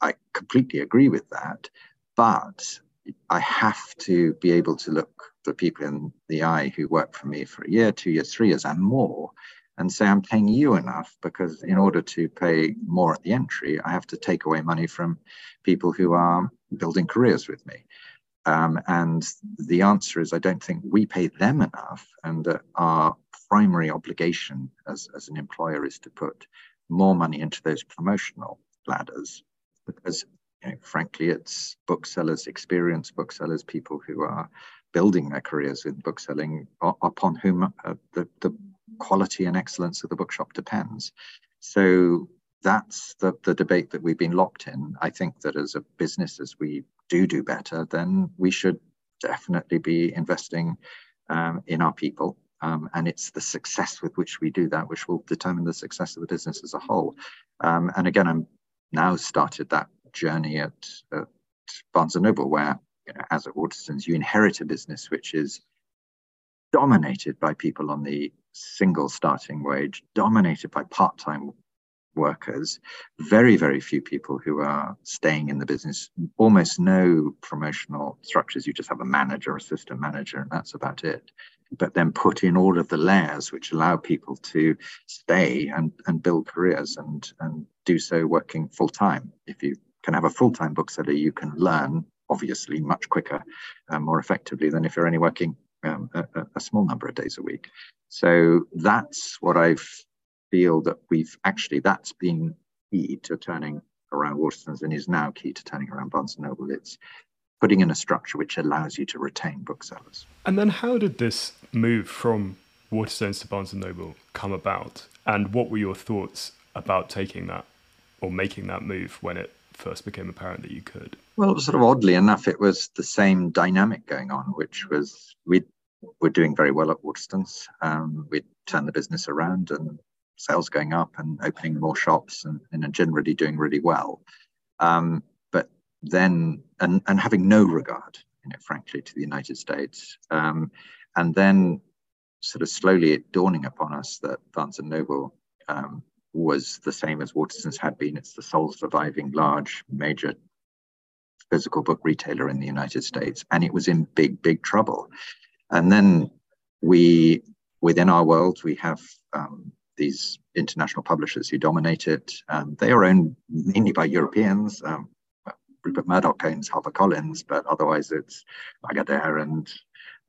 I completely agree with that, but I have to be able to look the people in the eye who work for me for a year, two years, three years, and more, and say, I'm paying you enough because in order to pay more at the entry, I have to take away money from people who are building careers with me. Um, and the answer is, I don't think we pay them enough, and that our primary obligation as, as an employer is to put more money into those promotional ladders because you know, frankly, it's booksellers, experienced booksellers, people who are building their careers in bookselling, upon whom uh, the, the quality and excellence of the bookshop depends. So that's the, the debate that we've been locked in. I think that as a business, as we do do better, then we should definitely be investing um, in our people. Um, and it's the success with which we do that which will determine the success of the business as a whole. Um, and again, I'm now started that journey at, at Barnes and Noble, where you know, as at Waterstones, you inherit a business which is dominated by people on the single starting wage, dominated by part-time workers, very, very few people who are staying in the business, almost no promotional structures. You just have a manager, assistant manager, and that's about it. But then put in all of the layers which allow people to stay and, and build careers and, and do so working full time. If you can have a full-time bookseller, you can learn obviously much quicker and more effectively than if you're only working um, a, a, small number of days a week. So that's what I feel that we've actually that's been key to turning around Waterstones and is now key to turning around Barnes and Noble. It's putting in a structure which allows you to retain booksellers. And then how did this move from Waterstones to Barnes and Noble come about? And what were your thoughts about taking that or making that move when it first became apparent that you could? Well, sort of oddly enough, it was the same dynamic going on, which was we were doing very well at Waterstones. Um, we'd turned the business around and sales going up and opening more shops and, and generally doing really well. Um, but then, and, and having no regard, you know, frankly, to the United States. Um, and then sort of slowly it dawning upon us that Barnes and Noble um, was the same as Waterstones had been. It's the sole surviving large major physical book retailer in the United States, and it was in big, big trouble. And then we, within our world, we have um, these international publishers who dominate it. Um, they are owned mainly by Europeans. Um, Rupert Murdoch owns HarperCollins, but otherwise it's Lagardère and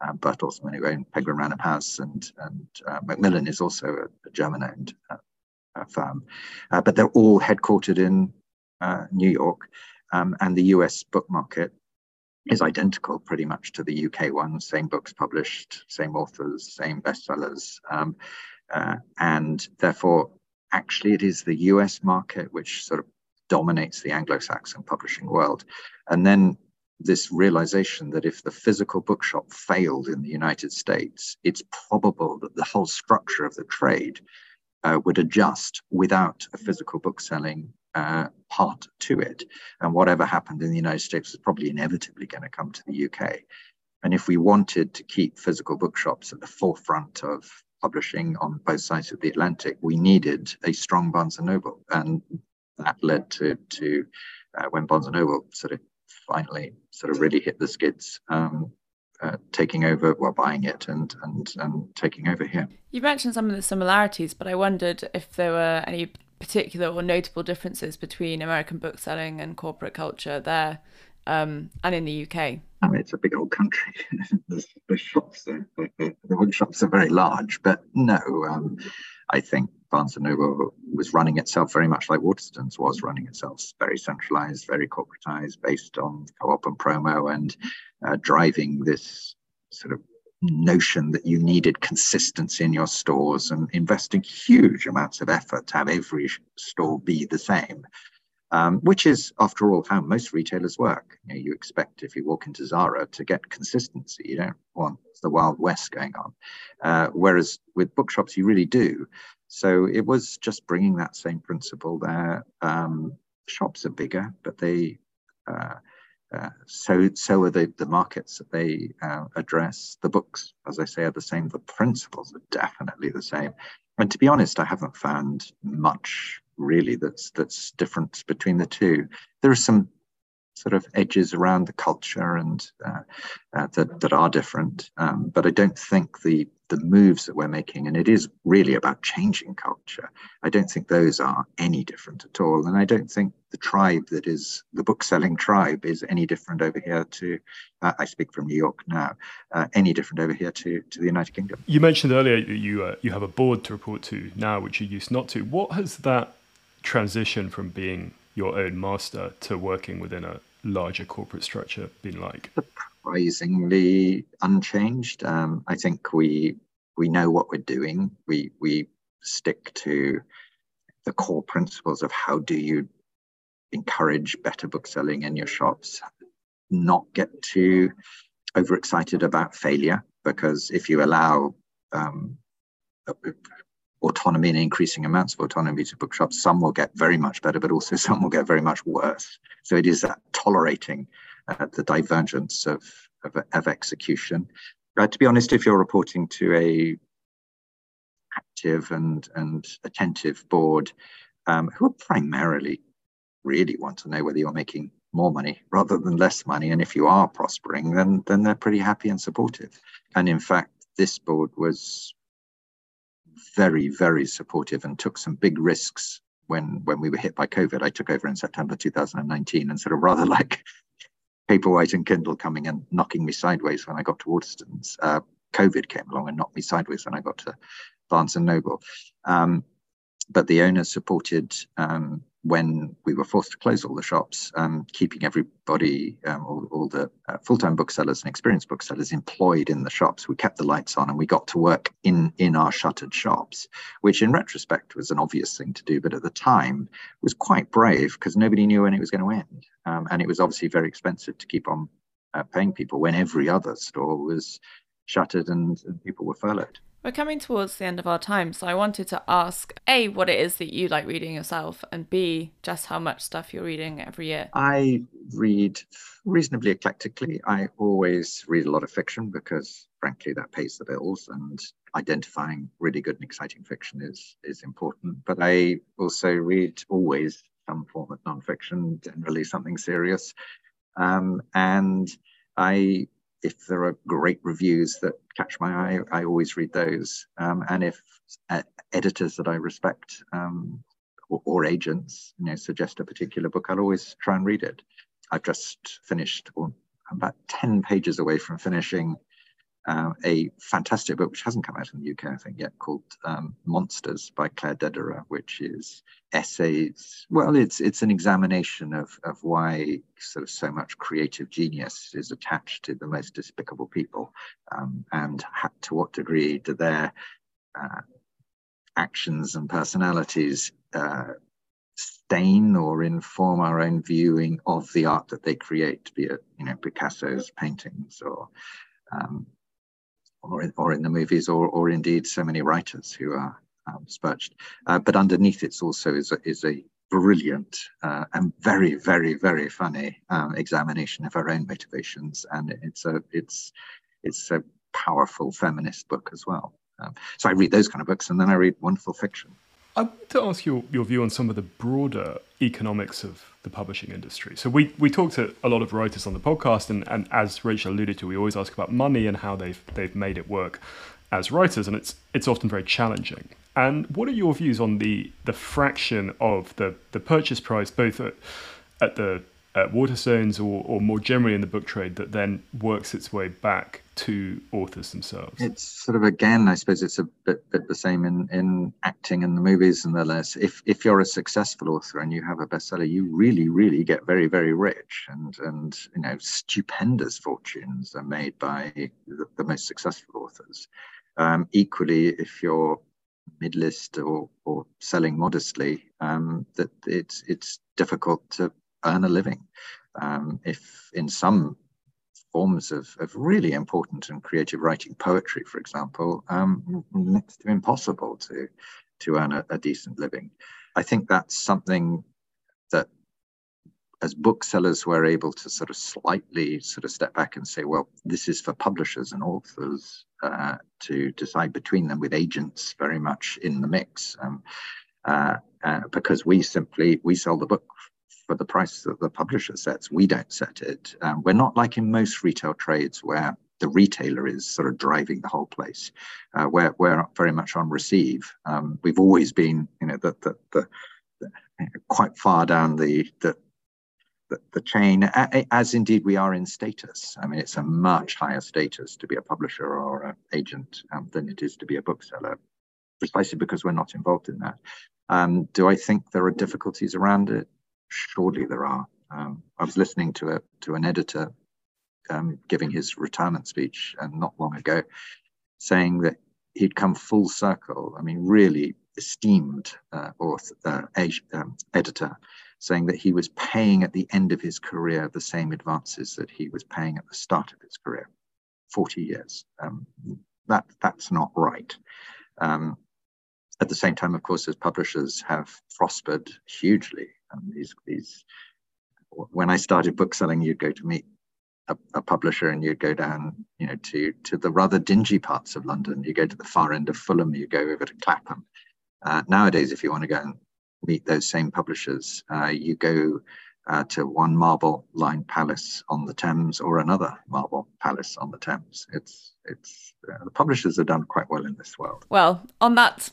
uh, Bertelsmann who own Penguin Random House, and, and uh, Macmillan is also a, a German-owned uh, uh, firm, uh, but they're all headquartered in uh, New York, um, and the US book market is identical pretty much to the UK one. Same books published, same authors, same bestsellers, um, uh, and therefore, actually, it is the US market which sort of dominates the Anglo-Saxon publishing world, and then this realization that if the physical bookshop failed in the United States, it's probable that the whole structure of the trade uh, would adjust without a physical book selling uh, part to it. And whatever happened in the United States was probably inevitably going to come to the UK. And if we wanted to keep physical bookshops at the forefront of publishing on both sides of the Atlantic, we needed a strong Barnes and Noble. And that led to, to uh, when Barnes and Noble sort of finally sort of really hit the skids, um, uh, taking over, well, buying it and, and, and taking over here. You mentioned some of the similarities, but I wondered if there were any particular or notable differences between American bookselling and corporate culture there um, and in the UK. I mean, it's a big old country. the, shops, are, the, the bookshops are very large, but no, um, I think Barnes and Noble was running itself very much like Waterstones was running itself, very centralized, very corporatized, based on co-op and promo, and uh, driving this sort of notion that you needed consistency in your stores and investing huge amounts of effort to have every store be the same. Um, which is, after all, how most retailers work. You, know, you, expect if you walk into Zara to get consistency. You don't want the Wild West going on. Uh, whereas with bookshops, you really do. So it was just bringing that same principle there. Um, shops are bigger, but they uh, uh, so so are the, the markets that they uh, address. The books, as I say, are the same. The principles are definitely the same. And to be honest, I haven't found much really that's that's different between the two. There are some sort of edges around the culture and uh, uh, that that are different, um, but I don't think the the moves that we're making, and it is really about changing culture. I don't think those are any different at all, and I don't think the tribe that is the book selling tribe is any different over here to. Uh, I speak from New York now. Uh, any different over here to to the United Kingdom. You mentioned earlier that you uh, you have a board to report to now, which you used not to. What has that transition from being your own master to working within a larger corporate structure been like? surprisingly unchanged. Um, I think we we know what we're doing. We we stick to the core principles of how do you encourage better book selling in your shops, not get too overexcited about failure because if you allow um, autonomy and increasing amounts of autonomy to bookshops, some will get very much better, but also some will get very much worse. So it is that tolerating uh, the divergence of, of, of execution. Uh, to be honest, if you're reporting to a active and, and attentive board um, who primarily really want to know whether you're making more money rather than less money, and if you are prospering, then then they're pretty happy and supportive. And in fact, this board was very, very supportive and took some big risks when when we were hit by COVID. I took over in September 2019, and sort of rather like Paperwhite and Kindle coming and knocking me sideways when I got to Waterstones. Uh, COVID came along and knocked me sideways when I got to Barnes and Noble. Um, but the owners supported um, when we were forced to close all the shops, um, keeping everybody, um, all, all, the uh, full-time booksellers and experienced booksellers employed in the shops. We kept the lights on and we got to work in, in our shuttered shops, which in retrospect was an obvious thing to do, but at the time was quite brave because nobody knew when it was going to end. Um, and it was obviously very expensive to keep on uh, paying people when every other store was shuttered and, and people were furloughed. We're coming towards the end of our time, so I wanted to ask A, what it is that you like reading yourself, and B, just how much stuff you're reading every year. I read reasonably eclectically. I always read a lot of fiction because, frankly, that pays the bills, and identifying really good and exciting fiction is, is important. But I also read always some form of nonfiction, generally something serious. Um, and I if there are great reviews that catch my eye, I always read those. Um, and if uh, editors that I respect um, or, or, agents, you know, suggest a particular book, I'll always try and read it. I've just finished, or I'm about ten pages away from finishing uh, a fantastic book which hasn't come out in the UK, I think, yet, called um, Monsters by Claire Dederer, which is essays. Well, it's it's an examination of of why sort of so much creative genius is attached to the most despicable people, um, and to what degree do their uh, actions and personalities uh, stain or inform our own viewing of the art that they create, be it you know Picasso's paintings or um, or in, or in the movies, or, or indeed so many writers who are um. Uh, but underneath it's also is a, is a brilliant uh, and very, very, very funny um, examination of our own motivations, and it's a it's it's a powerful feminist book as well. Um, so I read those kind of books, and then I read wonderful fiction. I want to ask your, your view on some of the broader economics of the publishing industry. So we, we talk to a lot of writers on the podcast, and, and as Rachel alluded to, we always ask about money and how they've they've made it work as writers, and it's it's often very challenging. And what are your views on the the fraction of the the purchase price, both at, at the at Waterstones or, or more generally in the book trade that then works its way back to authors themselves? It's sort of again, I suppose it's a bit, bit the same in, in acting and the movies and the less. If if you're a successful author and you have a bestseller, you really, really get very, very rich and and you know stupendous fortunes are made by the, the most successful authors. Um, equally, if you're mid-list or, or selling modestly, um, that it's it's difficult to earn a living. Um, if in some forms of, of really important and creative writing, poetry, for example, um, next to impossible to, to earn a, a decent living. I think that's something that as booksellers we're able to sort of slightly sort of step back and say well this is for publishers and authors uh, to decide between them with agents very much in the mix um, uh, uh, because we simply we sell the book for the price that the publisher sets. We don't set it. Um, we're not like in most retail trades where the retailer is sort of driving the whole place. Uh, we're, we're very much on receive. Um, we've always been, you know, the, the, the, the quite far down the, the the, the, chain, as indeed we are in status. I mean, it's a much higher status to be a publisher or an agent um, than it is to be a bookseller, precisely because we're not involved in that. Um, do I think there are difficulties around it? Surely there are. Um, I was listening to a to an editor um, giving his retirement speech and uh, not long ago, saying that he'd come full circle. I mean, really esteemed uh, author, uh, um, editor, saying that he was paying at the end of his career the same advances that he was paying at the start of his career, 40 years. Um, that that's not right. Um, at the same time, of course, as publishers have prospered hugely. Um, these, these, when I started bookselling, you'd go to meet a, a, publisher and you'd go down, you know, to to the rather dingy parts of London. You go to the far end of Fulham. You go over to Clapham. Uh, nowadays, if you want to go and meet those same publishers, uh, you go uh, to one marble lined palace on the Thames or another marble palace on the Thames. It's it's uh, the publishers have done quite well in this world. Well, on that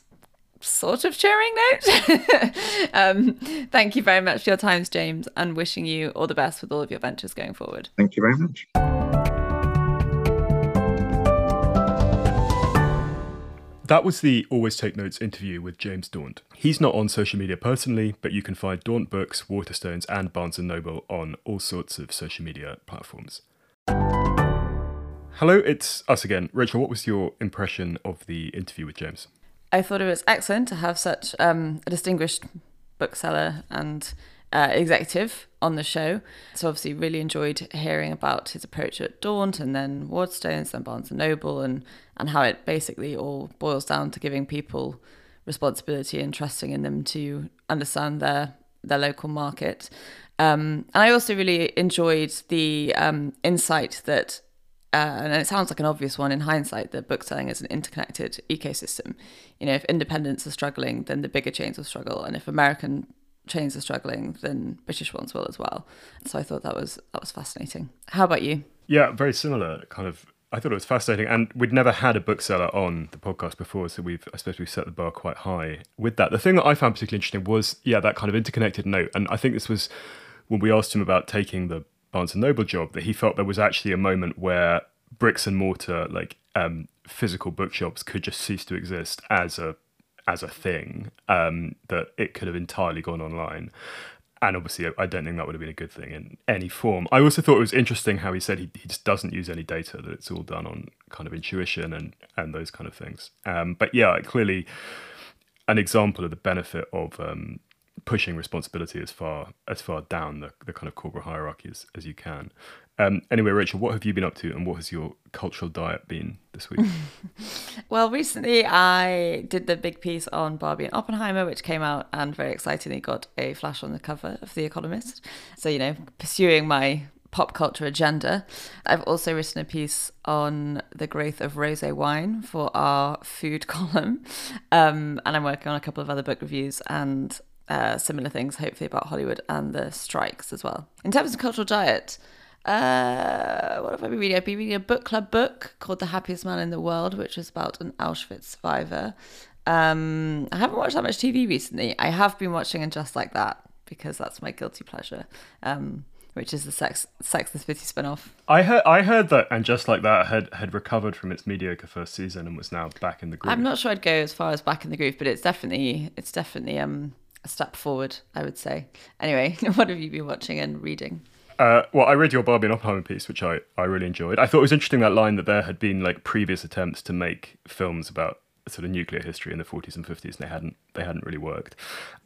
sort of cheering note. um, thank you very much for your times, James, and wishing you all the best with all of your ventures going forward. Thank you very much. That was the Always Take Notes interview with James Daunt. He's not on social media personally, but you can find Daunt Books, Waterstones, and Barnes & Noble on all sorts of social media platforms. Hello, it's us again. Rachel, what was your impression of the interview with James? I thought it was excellent to have such um, a distinguished bookseller and uh, executive on the show. So obviously, really enjoyed hearing about his approach at Daunt and then Waterstones and Barnes and Noble and and how it basically all boils down to giving people responsibility and trusting in them to understand their their local market. Um, and I also really enjoyed the um, insight that uh, and it sounds like an obvious one in hindsight that bookselling is an interconnected ecosystem. You know, if independents are struggling, then the bigger chains will struggle, and if American chains are struggling, then British ones will as well. So I thought that was that was fascinating. How about you? Yeah, very similar. Kind of, I thought it was fascinating, and we'd never had a bookseller on the podcast before, so we've I suppose we've set the bar quite high with that. The thing that I found particularly interesting was yeah that kind of interconnected note, and I think this was when we asked him about taking the Barnes and Noble job that he felt there was actually a moment where bricks and mortar, like um, physical bookshops, could just cease to exist as a as a thing. Um, that it could have entirely gone online. And obviously, I don't think that would have been a good thing in any form. I also thought it was interesting how he said he, he just doesn't use any data; that it's all done on kind of intuition and and those kind of things. Um, but yeah, clearly, an example of the benefit of um, pushing responsibility as far as far down the, the kind of corporate hierarchy as, as you can. Um, anyway, Rachel, what have you been up to, and what has your cultural diet been this week? well, recently I did the big piece on Barbie and Oppenheimer, which came out, and very excitingly got a flash on the cover of The Economist. So you know, pursuing my pop culture agenda. I've also written a piece on the growth of rosé wine for our food column, um, and I'm working on a couple of other book reviews and uh, similar things, hopefully about Hollywood and the strikes as well. In terms of cultural diet, uh, what have I been reading? I've been reading a book club book called The Happiest Man in the World, which is about an Auschwitz survivor. Um, I haven't watched that much TV recently. I have been watching And Just Like That because that's my guilty pleasure. Um, which is the Sex Sex and the City spin-off. I heard I heard that and just like that had had recovered from its mediocre first season and was now back in the groove. I'm not sure I'd go as far as back in the groove, but it's definitely it's definitely um a step forward, I would say. Anyway, what have you been watching and reading? Uh, well, I read your Barbie and Oppenheimer piece, which I, I really enjoyed. I thought it was interesting that line that there had been like previous attempts to make films about sort of nuclear history in the 40s and 50s, and they hadn't they hadn't really worked.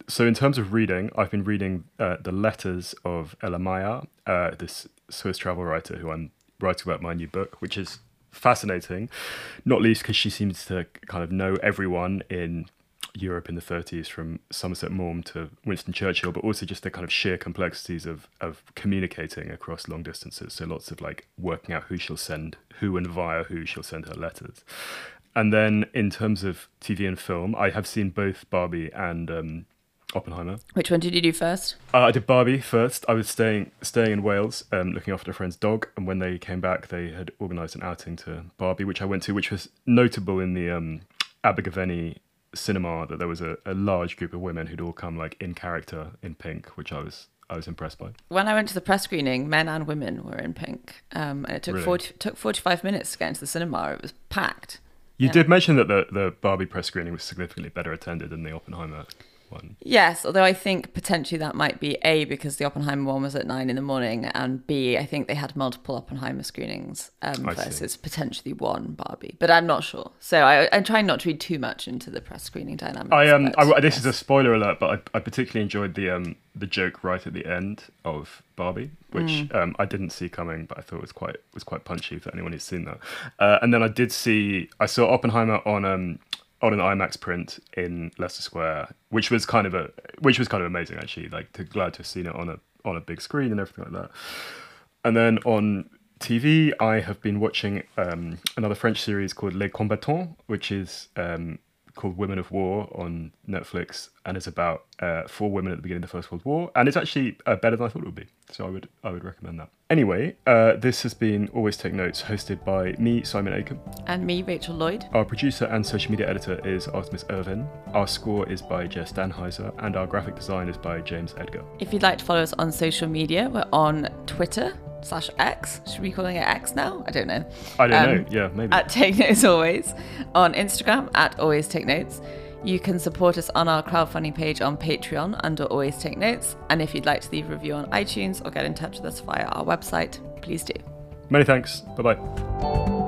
So in terms of reading, I've been reading uh, the letters of Ella Maillart, uh, this Swiss travel writer who I'm writing about my new book, which is fascinating, not least because she seems to kind of know everyone in Europe in the 30s from Somerset Maugham to Winston Churchill, but also just the kind of sheer complexities of, of communicating across long distances. So lots of like working out who she'll send, who and via who she'll send her letters. and then in terms of TV and film, I have seen both Barbie and um, Oppenheimer. Which one did you do first? Uh, I did Barbie first. I was staying staying in Wales, um, looking after a friend's dog, and when they came back, they had organised an outing to Barbie, which I went to, which was notable in the um, Abergavenny cinema that there was a, a large group of women who'd all come like in character in pink, which I was I was impressed by. When I went to the press screening, men and women were in pink, um, and it took Really? 40, took forty five minutes to get into the cinema. It was packed. You Yeah. did mention that the, the Barbie press screening was significantly better attended than the Oppenheimer one. Yes, although I think potentially that might be A, because the Oppenheimer one was at nine in the morning, and B, I think they had multiple Oppenheimer screenings um, I see. versus potentially one Barbie. But I'm not sure. So I, I'm trying not to read too much into the press screening dynamics. I um, but I, this is a spoiler alert, but I, I particularly enjoyed the um, the joke right at the end of Barbie, which Mm. um, I didn't see coming, but I thought was quite was quite punchy for anyone who's seen that. Uh, and then I did see, I saw Oppenheimer on um on an IMAX print in Leicester Square, which was kind of a which was kind of amazing actually. Like, to, glad to have seen it on a on a big screen and everything like that. And then on TV, I have been watching um, another French series called Les Combattants, which is um, called Women of War on Netflix, and it's about uh, four women at the beginning of the First World War, and it's actually uh, better than I thought it would be. So I would I would recommend that. Anyway, uh, this has been Always Take Notes, hosted by me, Simon Akam. And me, Rachel Lloyd. Our producer and social media editor is Artemis Irvine. Our score is by Jess Dannheisser, and our graphic design is by James Edgar. If you'd like to follow us on social media, we're on Twitter slash X. Should we be calling it X now? I don't know. I don't Um, know. Yeah, maybe. At Take Notes Always. On Instagram at Always Take Notes. You can support us on our crowdfunding page on Patreon under Always Take Notes. And if you'd like to leave a review on iTunes or get in touch with us via our website, please do. Many thanks. Bye bye.